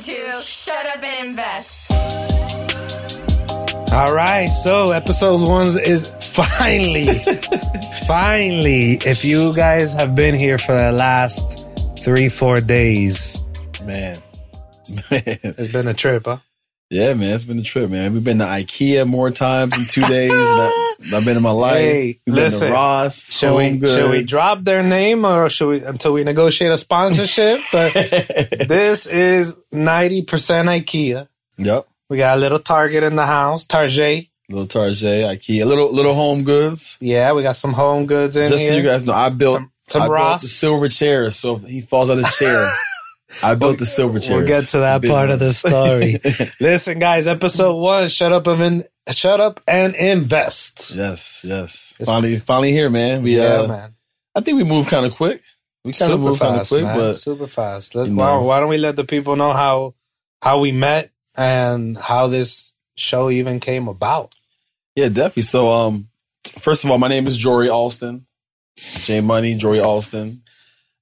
listening to Shut Up and Invest. All right, so episode one is finally, finally. If you guys have been here for the last three, four days, Man. Man. it's been a trip, huh? Yeah, man. It's been a trip, man. We've been to IKEA more times in two days than I've been in my life. Hey, We've listen, been to Ross. Should we Home should we drop their name or should we until we negotiate a sponsorship? But this is ninety percent IKEA. Yep. We got a little Target in the house, Target. Little Target, IKEA, little little home goods. Yeah, we got some home goods in Just here. so you guys know, I built Some- some I built Ross. the silver chair. So he falls out of his chair, I built the silver chair. We'll get to that part of the story. Listen, guys, episode one. Shut up and in, shut up and invest. yes, yes. It's- finally, finally here, man. We, Yeah, uh, man. I think we moved kind of quick. We kind of moved kind of quick, man. but super fast. Let, you why, why don't we let the people know how how we met and how this show even came about? Yeah, definitely. So, um, first of all, my name is Jory Alston, J Money, Jory Alston.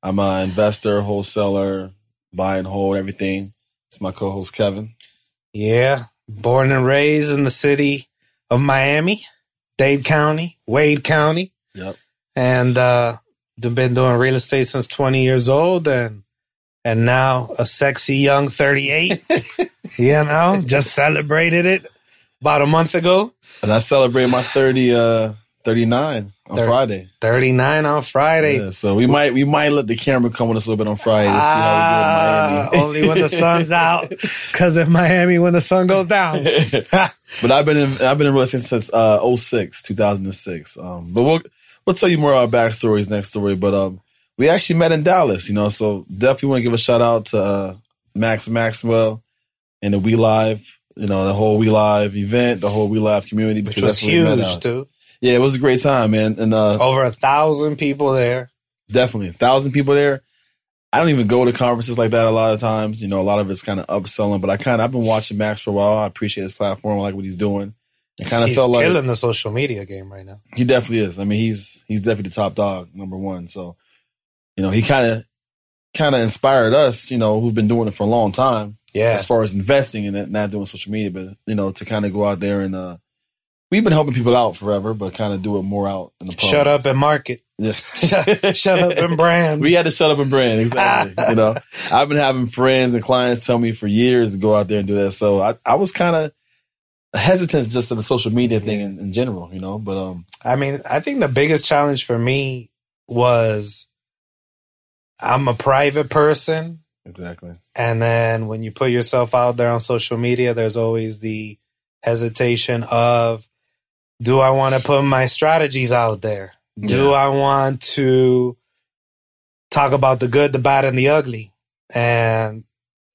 I'm an investor, wholesaler, buy and hold everything. It's my co-host Kevin. Yeah, born and raised in the city of Miami, Dade County, Wade County, Yep. and uh, been doing real estate since 20 years old, and and now a sexy young 38. you know, just celebrated it about a month ago. And I celebrate my 30, uh, 39 on Thir- Friday. 39 on Friday. Yeah, so we might we might let the camera come with us a little bit on Friday to see how Ah, we do in Miami. only when the sun's out, because in Miami, when the sun goes down. but I've been in I've been in real estate since uh 06, 2006. Um, but we'll we'll tell you more about our backstories next story. But um, we actually met in Dallas, you know. So definitely want to give a shout out to uh, Max Maxwell and the We Live, you know, the whole We Live event, the whole We Live community. Which because was we met huge, out. Yeah, it was a great time, man, and uh, Over a thousand people there. definitely a thousand people there. I don't even go to conferences like that a lot of times. You know, a lot of it's kind of upselling, but I kind of I've been watching Max for a while. I appreciate his platform. I like what he's doing. It kind of felt like killing the social media game right now. he definitely is. I mean, he's he's definitely the top dog, number one. So, you know, he kind of kind of inspired us. You know, who've been doing it for a long time Yeah. as far as investing in it, not doing social media, but you know, to kind of go out there and uh, we've been helping people out forever, but kind of do it more out in the public. Shut up and market. Yeah. Shut, shut up and brand. We had to shut up and brand, exactly. you know, I've been having friends and clients tell me for years to go out there and do that. So I, I was kind of hesitant just to the social media thing in, in general, you know. But um, I mean, I think the biggest challenge for me was I'm a private person. exactly, And then when you put yourself out there on social media, there's always the hesitation of, do I want to put my strategies out there? Do Yeah. I want to talk about the good, the bad, and the ugly? And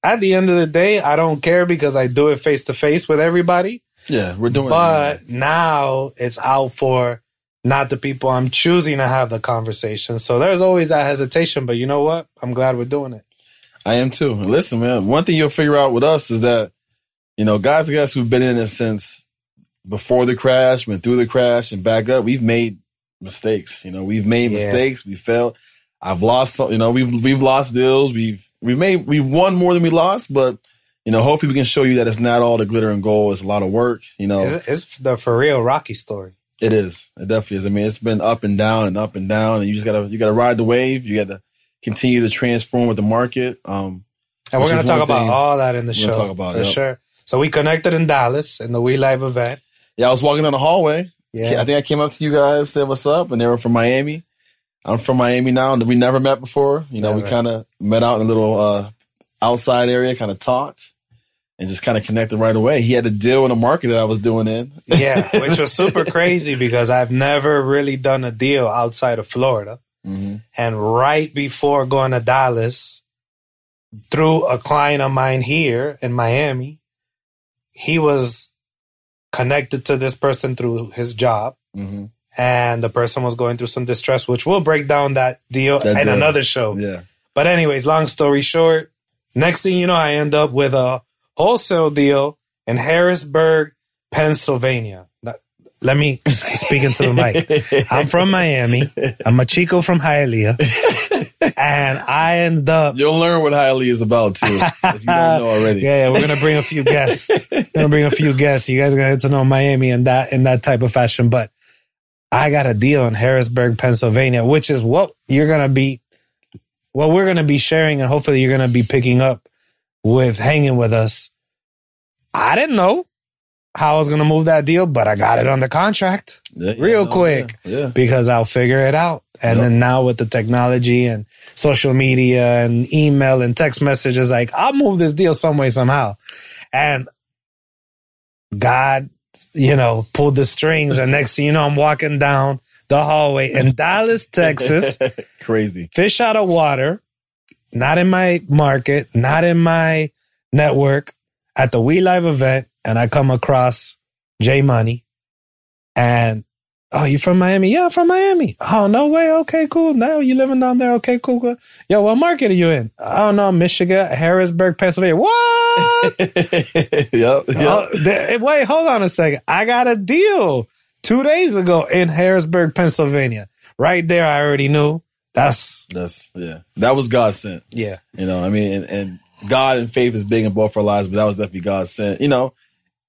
at the end of the day, I don't care because I do it face to face with everybody. yeah, we're doing. it. But now it's out for not the people I'm choosing to have the conversation. So there's always that hesitation. But you know what? I'm glad we're doing it. I am too. Listen, man, one thing you'll figure out with us is that, you know, guys and guys who've been in it since before the crash, went through the crash and back up, we've made mistakes. You know, we've made Yeah. mistakes. We failed. I've lost you know, we've, we've lost deals. We've, we've made, we've won more than we lost, but, you know, hopefully we can show you that it's not all the glitter and gold. It's a lot of work. You know, It's, it's the for real Rocky story. it is. It definitely is. I mean, it's been up and down and up and down and you just gotta, you gotta ride the wave. You gotta continue to transform with the market. Um, And we're gonna talk about all that in the we're show. talk about, for yep. sure. So we connected in Dallas in the We Live event. Yeah, I was walking down the hallway. Yeah. I think I came up to you guys, said what's up, and they were from Miami. I'm from Miami now, and we never met before. You know, we kind of met out in a little uh, outside area, kind of talked, and just kind of connected right away. He had to deal with the market that I was doing in. Yeah, which was super crazy because I've never really done a deal outside of Florida. Mhm. And right before going to Dallas, through a client of mine here in Miami, he was connected to this person through his job. Mhm. And the person was going through some distress, which we'll break down that deal That in deal. another show. Yeah, But anyways, long story short, next thing you know, I end up with a wholesale deal in Harrisburg, Pennsylvania. Let me speak into the mic. I'm from Miami. I'm a Chico from Hialeah. And I end up. You'll learn what Hialeah is about too, if you don't know already. Yeah, yeah, we're gonna bring a few guests. we're gonna bring a few guests. You guys are gonna get to know Miami in that in that type of fashion. But I got a deal in Harrisburg, Pennsylvania, which is what you're gonna be, what we're gonna be sharing, and hopefully you're gonna be picking up with hanging with us. I didn't know how I was gonna move that deal, but I got it on the contract Yeah, real no, quick Yeah, yeah. because I'll figure it out. And Yep. then now with the technology and social media and email and text messages, like I'll move this deal some way somehow. And God, you know, pulled the strings. And next thing you know, I'm walking down the hallway in Dallas, Texas, Crazy. fish out of water, not in my market, not in my network, at the We Live event, and I come across J Money, and oh, you from Miami? Yeah, I'm from Miami. Oh, no way. Okay, cool. Now you living down there? Okay, cool. cool. Yo, what market are you in? Oh no, Michigan, Harrisburg, Pennsylvania. What? yep. yep. Oh, th- wait, hold on a second. I got a deal two days ago in Harrisburg, Pennsylvania. Right there, I already knew. That's That's yeah. That was God sent. yeah. You know, I mean, and, and God and faith is big in both our lives, but that was definitely God sent. You know,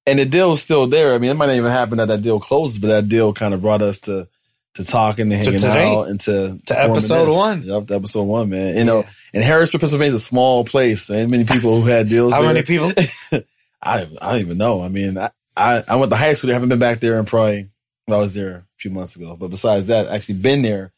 and the deal was still there. I mean, it might not even happen that that deal closes, but that deal kind of brought us to to talking and To hanging today. out and to, To episode this. one. Yep, to episode one, man. You know, and Harrisburg, Pennsylvania is a small place. There ain't many people who had deals. How there. many people? I I don't even know. I mean, I, I I went to high school. I haven't been back there in probably well, I was there a few months ago. But besides that, actually been there.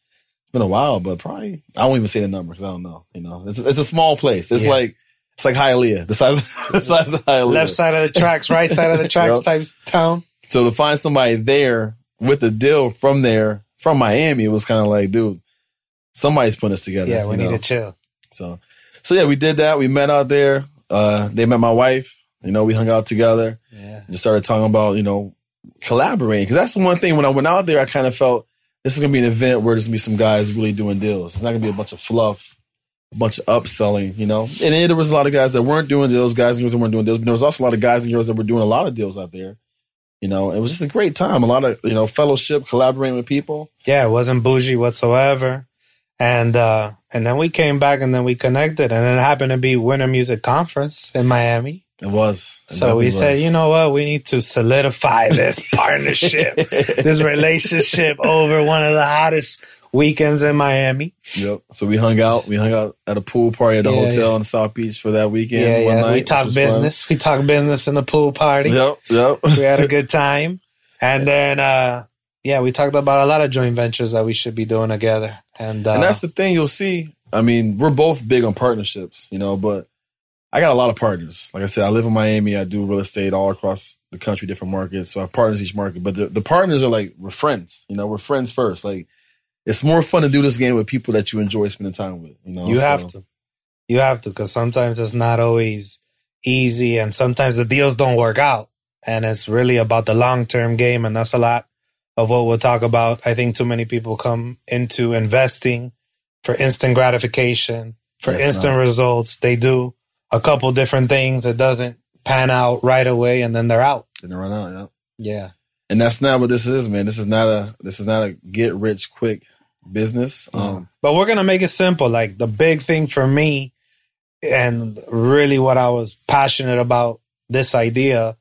It's been a while, but probably I won't even say the number because I don't know. You know, it's it's a small place. It's Yeah. like it's like Hialeah, the size the size of Hialeah. Left side of the tracks, right side of the tracks Yep. type town. So to find somebody there with a deal from there from Miami, it was kind of like, dude, somebody's putting us together. Yeah, we need know? to chill. So, so yeah, we did that. We met out there. Uh, they met my wife. You know, we hung out together. Yeah. Just started talking about, you know, collaborating. Because that's the one thing when I went out there, I kind of felt this is going to be an event where there's going to be some guys really doing deals. It's not going to be a bunch of fluff, bunch of upselling, you know. And then there was a lot of guys that weren't doing deals, guys and girls that weren't doing deals. But there was also a lot of guys and girls that were doing a lot of deals out there. You know, it was just a great time. A lot of, you know, fellowship, collaborating with people. Yeah, it wasn't bougie whatsoever. And uh and then we came back and then we connected and it happened to be Winter Music Conference in Miami. It was. It So we said, you know what, we need to solidify this partnership, this relationship over one of the hottest weekends in Miami. Yep. So we hung out. We hung out at a pool party at the Yeah, hotel yeah. in South Beach for that weekend. yeah, yeah. night, we talked was fun. business. We talked business in the pool party. Yep. Yep. we had a good time. And then uh yeah, we talked about a lot of joint ventures that we should be doing together. And uh and that's the thing you'll see. I mean, we're both big on partnerships, you know, but I got a lot of partners. Like I said, I live in Miami. I do real estate all across the country, different markets. So I have partners each market. But the, the partners are like, we're friends. You know, we're friends first. Like, it's more fun to do this game with people that you enjoy spending time with. You know, You So- have to. You have to, because sometimes it's not always easy, and sometimes the deals don't work out. And it's really about the long term game, and that's a lot of what we'll talk about. I think too many people come into investing for instant gratification, for instant results. They do a couple different things. It doesn't pan out right away, and then they're out. Didn't run out. Yeah. Yeah. And that's not what this is, man. This is not a this is not a get rich quick business. Um, But we're gonna make it simple. Like the big thing for me, and really what I was passionate about this idea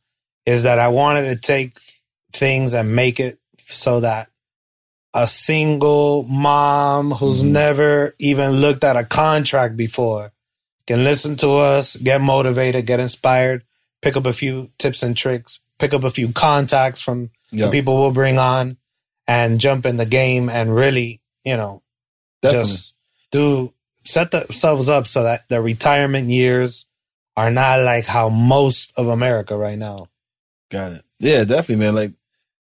is that I wanted to take things and make it so that a single mom who's Mhm. never even looked at a contract before can listen to us, get motivated, get inspired, pick up a few tips and tricks, pick up a few contacts from yeah, the people we'll bring on and jump in the game and really, you know, definitely. just do set themselves up so that the retirement years are not like how most of America right now. Got it. Yeah, definitely, man. Like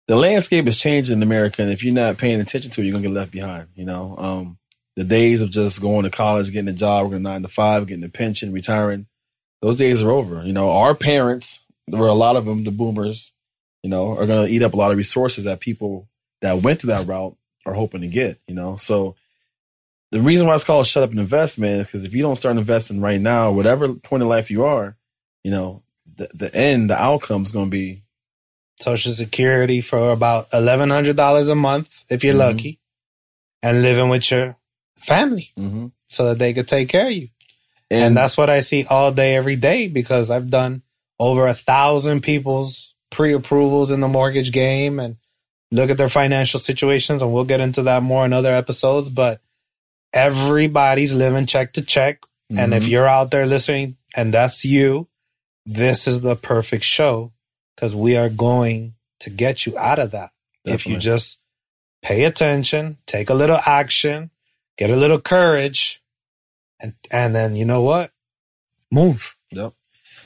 the landscape is changing in America, and if you're not paying attention to it, you're gonna get left behind. You know, um, the days of just going to college, getting a job, working nine to five, getting a pension, retiring, those days are over. You know, our parents, there were a lot of them, the boomers, you know, are gonna eat up a lot of resources that people that went through that route are hoping to get. You know, so the reason why it's called shut up and invest, man, is because if you don't start investing right now, whatever point in life you are, you know, the, the end, the outcome is going to be Social Security for about eleven hundred dollars a month if you're Mhm. lucky, and living with your family. hmm so that they could take care of you. And, And that's what I see all day, every day, because I've done over a thousand people's pre approvals in the mortgage game and look at their financial situations. And we'll get into that more in other episodes. But everybody's living check to check. And if Mhm. you're out there listening and that's you, this is the perfect show because we are going to get you out of that. If you just pay attention, take a little action, get a little courage, and and then you know what? Move. Yep.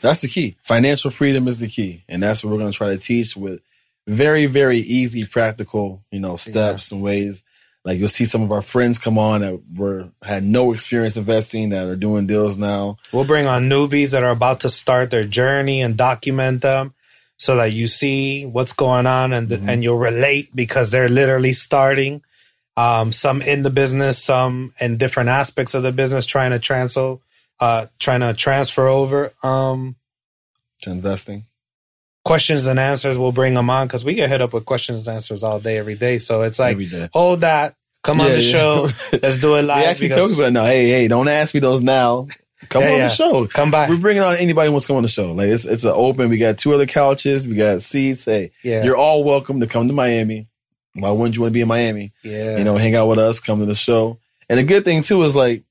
That's the key. Financial freedom is the key. And that's what we're going to try to teach with very, very easy, practical, you know, steps and ways. Like you'll see some of our friends come on that were had no experience investing that are doing deals now. We'll bring on newbies that are about to start their journey and document them so that you see what's going on and Mhm. and you'll relate because they're literally starting. Um, some in the business, some in different aspects of the business, trying to transfer, uh, trying to transfer over. Um, To investing. questions and answers. We'll bring them on because we get hit up with questions and answers all day, every day. So it's like, hold that, come on the yeah. show, let's do it live. we actually because- talk about now. Hey, hey, don't ask me those now. Come Yeah, on yeah. the show. Come by. We're bringing on anybody who wants to come on the show. Like it's it's an open. We got two other couches. We got seats. Hey, Yeah, you're all welcome to come to Miami. Why wouldn't you want to be in Miami? yeah, You know, hang out with us, come to the show. And the good thing too is like,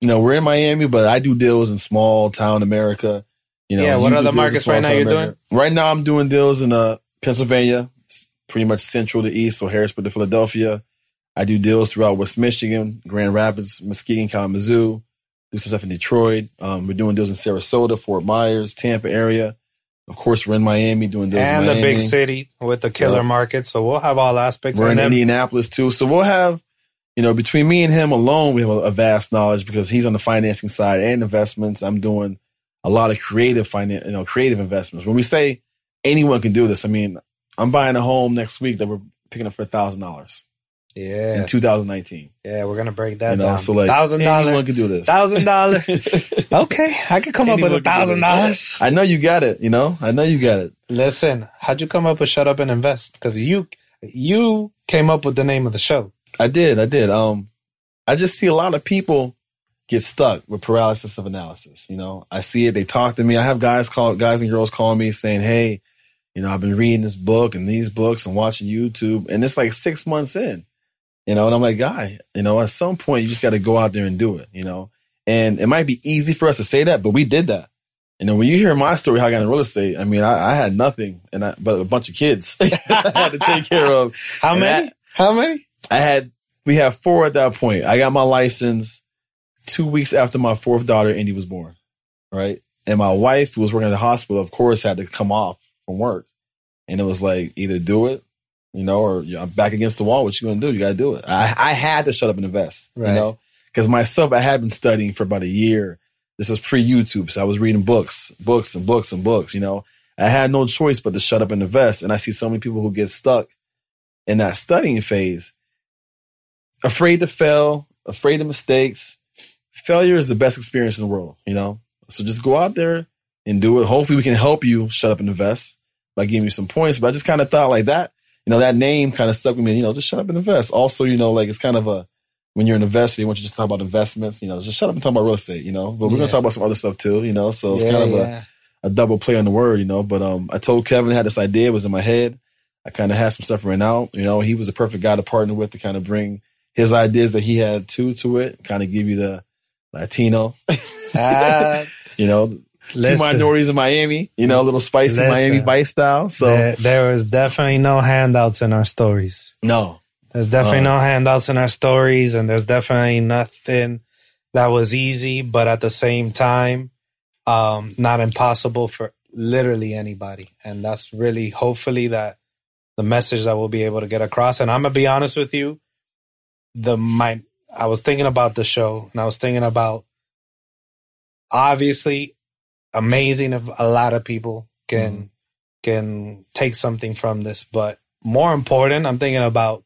you know, we're in Miami, but I do deals in small town America. You know, Yeah, what you do other markets right now you're America. Right now, I'm doing deals in uh, Pennsylvania, It's pretty much central to east, so Harrisburg to Philadelphia. I do deals throughout West Michigan, Grand Rapids, Muskegon, Kalamazoo. Do some stuff in Detroit. Um, we're doing deals in Sarasota, Fort Myers, Tampa area. Of course, we're in Miami doing deals and the big city with the killer Yeah. market. So we'll have all aspects. We're in then- Indianapolis too. So we'll have, you know, between me and him alone, we have a, a vast knowledge because he's on the financing side and investments. I'm doing a lot of creative finance, you know, creative investments. When we say anyone can do this, I mean, I'm buying a home next week that we're picking up for a thousand dollars Yeah, in 2019. yeah, we're gonna break that You know, down. so like thousand anyone can do this. thousand dollar. Okay, I could come up with a thousand dollars. I know you got it. You know, I know you got it. Listen, how'd you come up with "Shut Up and Invest"? Because you you came up with the name of the show. I did. I did. Um, I just see a lot of people get stuck with paralysis of analysis. You know, I see it. They talk to me. I have guys call guys and girls call me saying, "Hey, you know, I've been reading this book and these books and watching YouTube, and it's like six months in." You know, and I'm like, guy, you know, at some point you just got to go out there and do it. You know, and it might be easy for us to say that, but we did that. You know, when you hear my story, how I got into real estate, I mean, I, I had nothing, and I, but a bunch of kids I had to take care of. How And many? I- How many? I had we had four at that point. I got my license two weeks after my fourth daughter Indy was born, right? And my wife, who was working at the hospital, of course, had to come off from work, and it was like either do it, you know, or you're I'm back against the wall. What you gonna do? You gotta do it. I I had to shut up and invest, Right. you know, because myself, I had been studying for about a year. This was pre YouTube, so I was reading books, books, and books and books. You know, I had no choice but to shut up and invest. And I see so many people who get stuck in that studying phase afraid to fail, afraid of mistakes. Failure is the best experience in the world, you know? So just go out there and do it. Hopefully we can help you shut up and invest by giving you some points. But I just kind of thought like that, you know, that name kind of stuck with me, you know, just shut up and invest. Also, you know, like it's kind of a, when you're an investor, you want you to just talk about investments, you know, just shut up and talk about real estate, you know, but we're Yeah. going to talk about some other stuff too, you know, so it's Yeah, kind of yeah. a, a double play on the word, you know, but, um, I told Kevin I had this idea, it was in my head. I kind of had some stuff written out, you know, he was a perfect guy to partner with to kind of bring his ideas that he had too to it, kind of give you the Latino, Ah, you know, two minorities in Miami, you know, a little spicy Listen. Miami vice style. So there, there was definitely no handouts in our stories. no, There's definitely Uh. no handouts in our stories, and there's definitely nothing that was easy, but at the same time, um, not impossible for literally anybody. And that's really hopefully that the message that we'll be able to get across. And I'm gonna be honest with you, the my I was thinking about the show, and I was thinking about obviously amazing if a lot of people can Mhm. can take something from this, but more important, I'm thinking about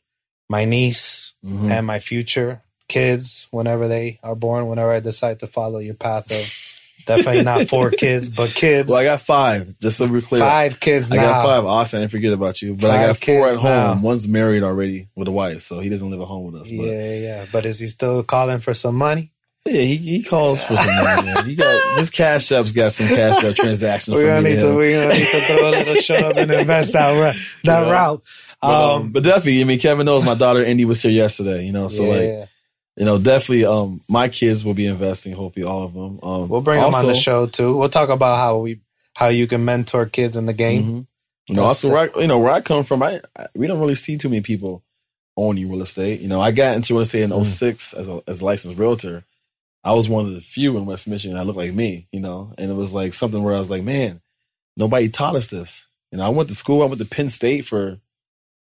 my niece Mhm. and my future kids whenever they are born, whenever I decide to follow your path of definitely not four kids, but kids. well, I got five, just so we're clear. five kids I now. got five. Austin, I didn't forget about you. But I got four at home. now. One's married already with a wife, so he doesn't live at home with us. But Yeah, yeah. But is he still calling for some money? Yeah, he, he calls for some money. He got this cash app's got some cash app transactions. We're gonna need to we're gonna need to throw a little shut up and invest that that Yeah. route. But, Um, um, but definitely, I mean, Kevin knows my daughter Indy was here yesterday. You know, so like, you know, definitely, um, my kids will be investing. Hopefully, all of them. Um, we'll bring them on the show too. We'll talk about how we how you can mentor kids in the game. Mhm. You know, also, where I, you know, where I come from, I, I we don't really see too many people owning real estate. You know, I got into real estate in Mm. 06 as a as a licensed realtor. I was one of the few in West Michigan that looked like me. You know, and it was like something where I was like, man, nobody taught us this. You know, I went to school. I went to Penn State for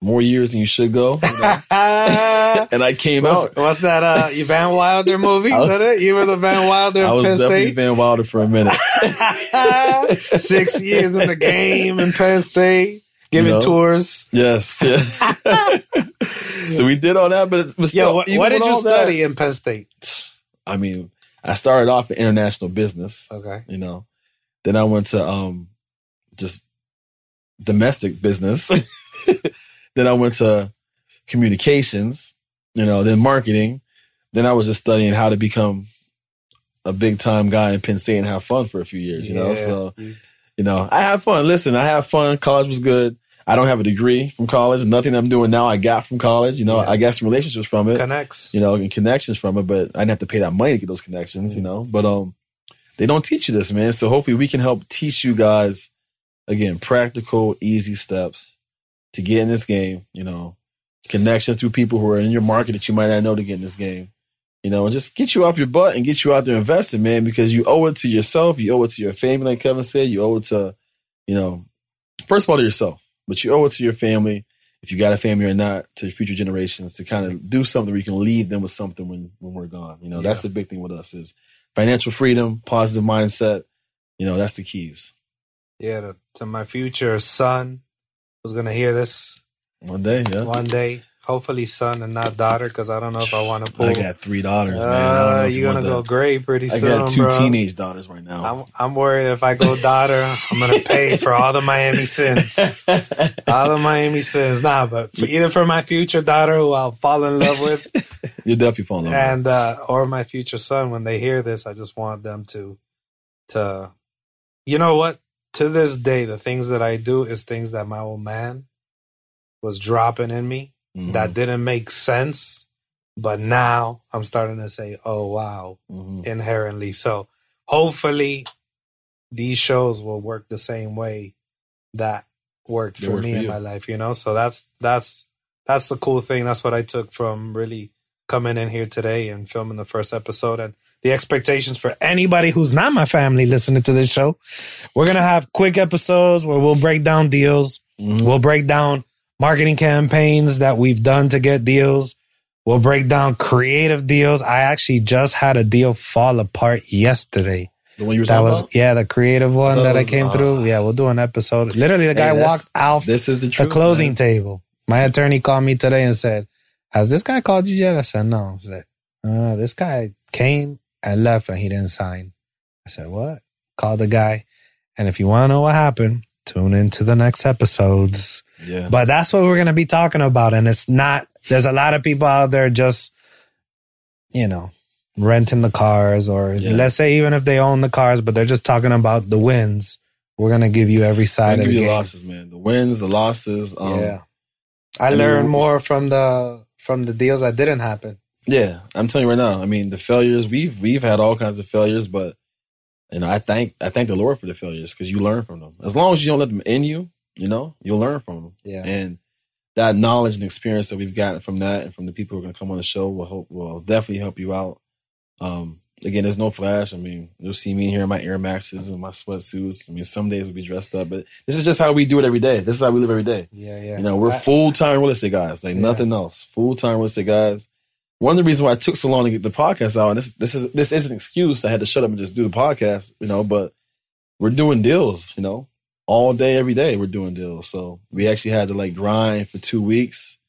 more years than you should go. you know? and I came out. what's, what's that? Uh, Van Wilder movie? Is that it? You were the Van Wilder I was Penn definitely State. Van Wilder for a minute. Six years in the game in Penn State, giving You know? tours. yes, yes. so we did all that, but, but still, Yeah, what, what did you all that- study in Penn State? I mean, I started off in international business, Okay. you know. Then I went to um just domestic business. then I went to communications, you know, then marketing. Then I was just studying how to become a big time guy in Penn State and have fun for a few years, you know. So, you know, I have fun. Listen, I have fun. College was good. I don't have a degree from college. Nothing I'm doing now I got from college. You know, Yeah. I got some relationships from it connects. you know, and connections from it, but I didn't have to pay that money to get those connections, you know. But um they don't teach you this, man. So hopefully we can help teach you guys again, practical, easy steps to get in this game, you know, connections through people who are in your market that you might not know to get in this game. You know, and just get you off your butt and get you out there investing, man, because you owe it to yourself, you owe it to your family, like Kevin said, you owe it to, you know, first of all to yourself, but you owe it to your family, if you got a family or not, to future generations to kind of do something where you can leave them with something when when we're gone. You know, that's the big thing with us is financial freedom, positive mindset. You know, that's the keys. Yeah, to, to my future son who's gonna hear this One day, yeah. one day. Hopefully, son and not daughter, because I don't know if I want to pull. I got three daughters, man. I don't know Uh, you you're gonna go gray pretty I soon, I got two bro. teenage daughters right now. I'm I'm worried if I go daughter, I'm gonna pay for all the Miami sins, all the Miami sins. Nah, but for, either for my future daughter who I'll fall in love with, You'll definitely fall in love. with and uh, or my future son when they hear this, I just want them to to you know what? To this day, the things that I do is things that my old man was dropping in me Mhm, that didn't make sense, but now I'm starting to say, "Oh wow, mhm. inherently. So hopefully these shows will work the same way that worked for work me for in my life, you know? So that's that's that's the cool thing. That's what I took from really coming in here today and filming the first episode and the expectations for anybody who's not my family listening to this show. We're going to have quick episodes where we'll break down deals. Mhm. We'll break down marketing campaigns that we've done to get deals. We'll break down creative deals. I actually just had a deal fall apart yesterday. The one you were That talking was about? yeah, the creative one That that, was, I came uh, through. Yeah, we'll do an episode. Literally, the guy Hey, walked out. This is the the truth. closing man. table. My attorney called me today and said, "Has this guy called you yet?" I said, "No." He said, uh, "This guy came and left, and he didn't sign." I said, "What?" Called the guy, and if you want to know what happened, tune into the next episodes. Yeah. But that's what we're going to be talking about. And it's not, there's a lot of people out there just, you know, renting the cars or Yeah. let's say even if they own the cars, but they're just talking about the wins. We're going to give you every side of the game. losses, man. The wins, the losses. Um, yeah. I, I learned more from the, from the deals that didn't happen. Yeah, I'm telling you right now. I mean, the failures we've we've had all kinds of failures, but you know, I thank I thank the Lord for the failures because you learn from them. As long as you don't let them in you, you know, you'll learn from them. Yeah. And that knowledge and experience that we've gotten from that and from the people who are going to come on the show will hope will definitely help you out. Um, again, there's no flash. I mean, you'll see me here in my Air Maxes and my sweatsuits. I mean, some days we'll be dressed up, but this is just how we do it every day. This is how we live every day. Yeah. Yeah. You know, we're full time real estate guys, like Yeah. nothing else. Full time real estate guys. One of the reasons why it took so long to get the podcast out, and this this is this is an excuse. I had to shut up and just do the podcast, you know. But we're doing deals, you know, all day, every day. We're doing deals. So we actually had to like grind for two weeks.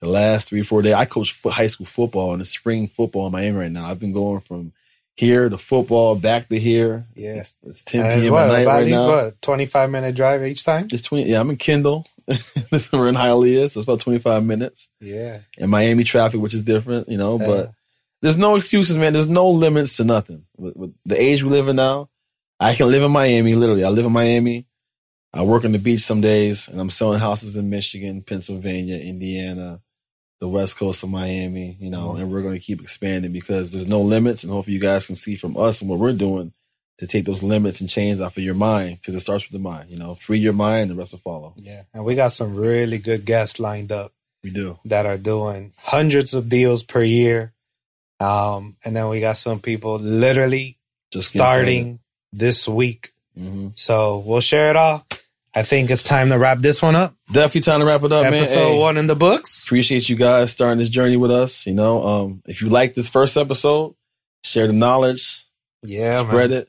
The last three four days, I coach high school football and the spring football in Miami right now. I've been going from here to football, back to here. Yeah. it's, it's ten and p.m. what, at night right now. what, 25 minute drive each time? Just twenty. Yeah, I'm in Kendall. We're in Hialeah, so it's about twenty five minutes. Yeah. In Miami traffic, which is different, you know. But there's no excuses, man. There's no limits to nothing. With, with the age we live in now, I can live in Miami. Literally, I live in Miami. I work on the beach some days, and I'm selling houses in Michigan, Pennsylvania, Indiana, the West Coast of Miami. You know, and we're going to keep expanding because there's no limits, and hopefully, you guys can see from us and what we're doing to take those limits and chains off of your mind because it starts with the mind. You know, free your mind, the rest will follow. Yeah. And we got some really good guests lined up We do. that are doing hundreds of deals per year. Um, and then we got some people literally Just starting this week. Mhm. So we'll share it all. I think it's time to wrap this one up. Definitely time to wrap it up, man. Episode one in the books. appreciate you guys starting this journey with us. You know, um, if you like this first episode, share the knowledge, Yeah, spread man. it.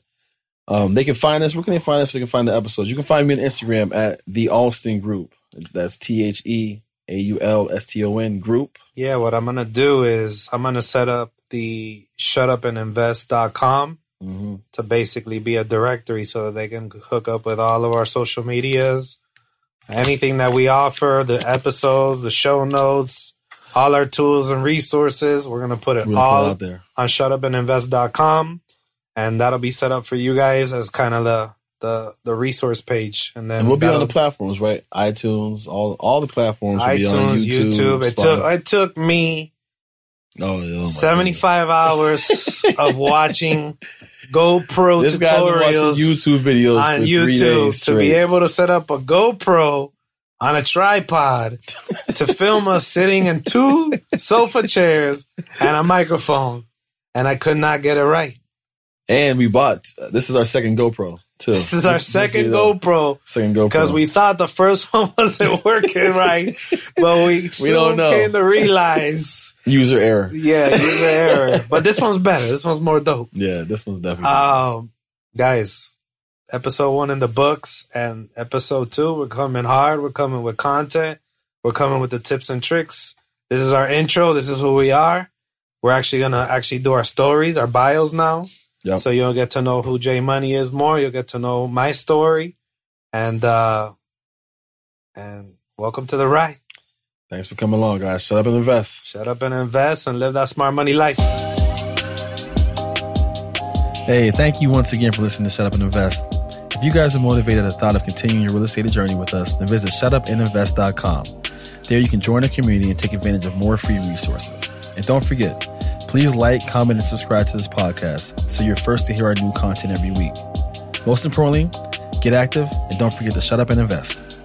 Um, they can find us. Where can they find us? They can find the episodes. You can find me on Instagram at the Alston Group. That's T H E A U L S T O N Group. Yeah, what I'm gonna do is I'm gonna set up the shutupandinvest.com Mm-hmm. to basically be a directory so that they can hook up with all of our social medias, anything that we offer, the episodes, the show notes, all our tools and resources. We're gonna put it all out there. on shutupandinvest.com and that'll be set up for you guys as kind of the the the resource page and then And we'll be on the platforms, right? iTunes, all all the platforms. Will be on iTunes, YouTube. YouTube. It took it took me oh, oh my 75 hours of watching GoPro. This guy's been watching tutorials YouTube videos on YouTube days to be able to set up a GoPro on a tripod to film us sitting in two sofa chairs and a microphone. And I could not get it right. And we bought. This is our second GoPro too. This is our second. GoPro Second GoPro because we thought the first one wasn't working right, but we soon don't know. came to realize, user error. yeah, user error. But this one's better. This one's more dope. Yeah, this one's definitely. Um, guys, episode one in the books, and episode two, we're coming hard. We're coming with content. We're coming with the tips and tricks. This is our intro. This is who we are. We're actually gonna actually do our stories, our bios now. Yep. So you'll get to know who J Money is more. You'll get to know my story, and uh, and welcome to the ride. Thanks for coming along, guys. Shut up and invest. Shut up and invest and live that smart money life. Hey, thank you once again for listening to Shut Up and Invest. If you guys are motivated at the thought of continuing your real estate journey with us, then visit shutupandinvest.com. There you can join our community and take advantage of more free resources. And don't forget, please like, comment, and subscribe to this podcast so you're first to hear our new content every week. Most importantly, get active and don't forget to shut up and invest.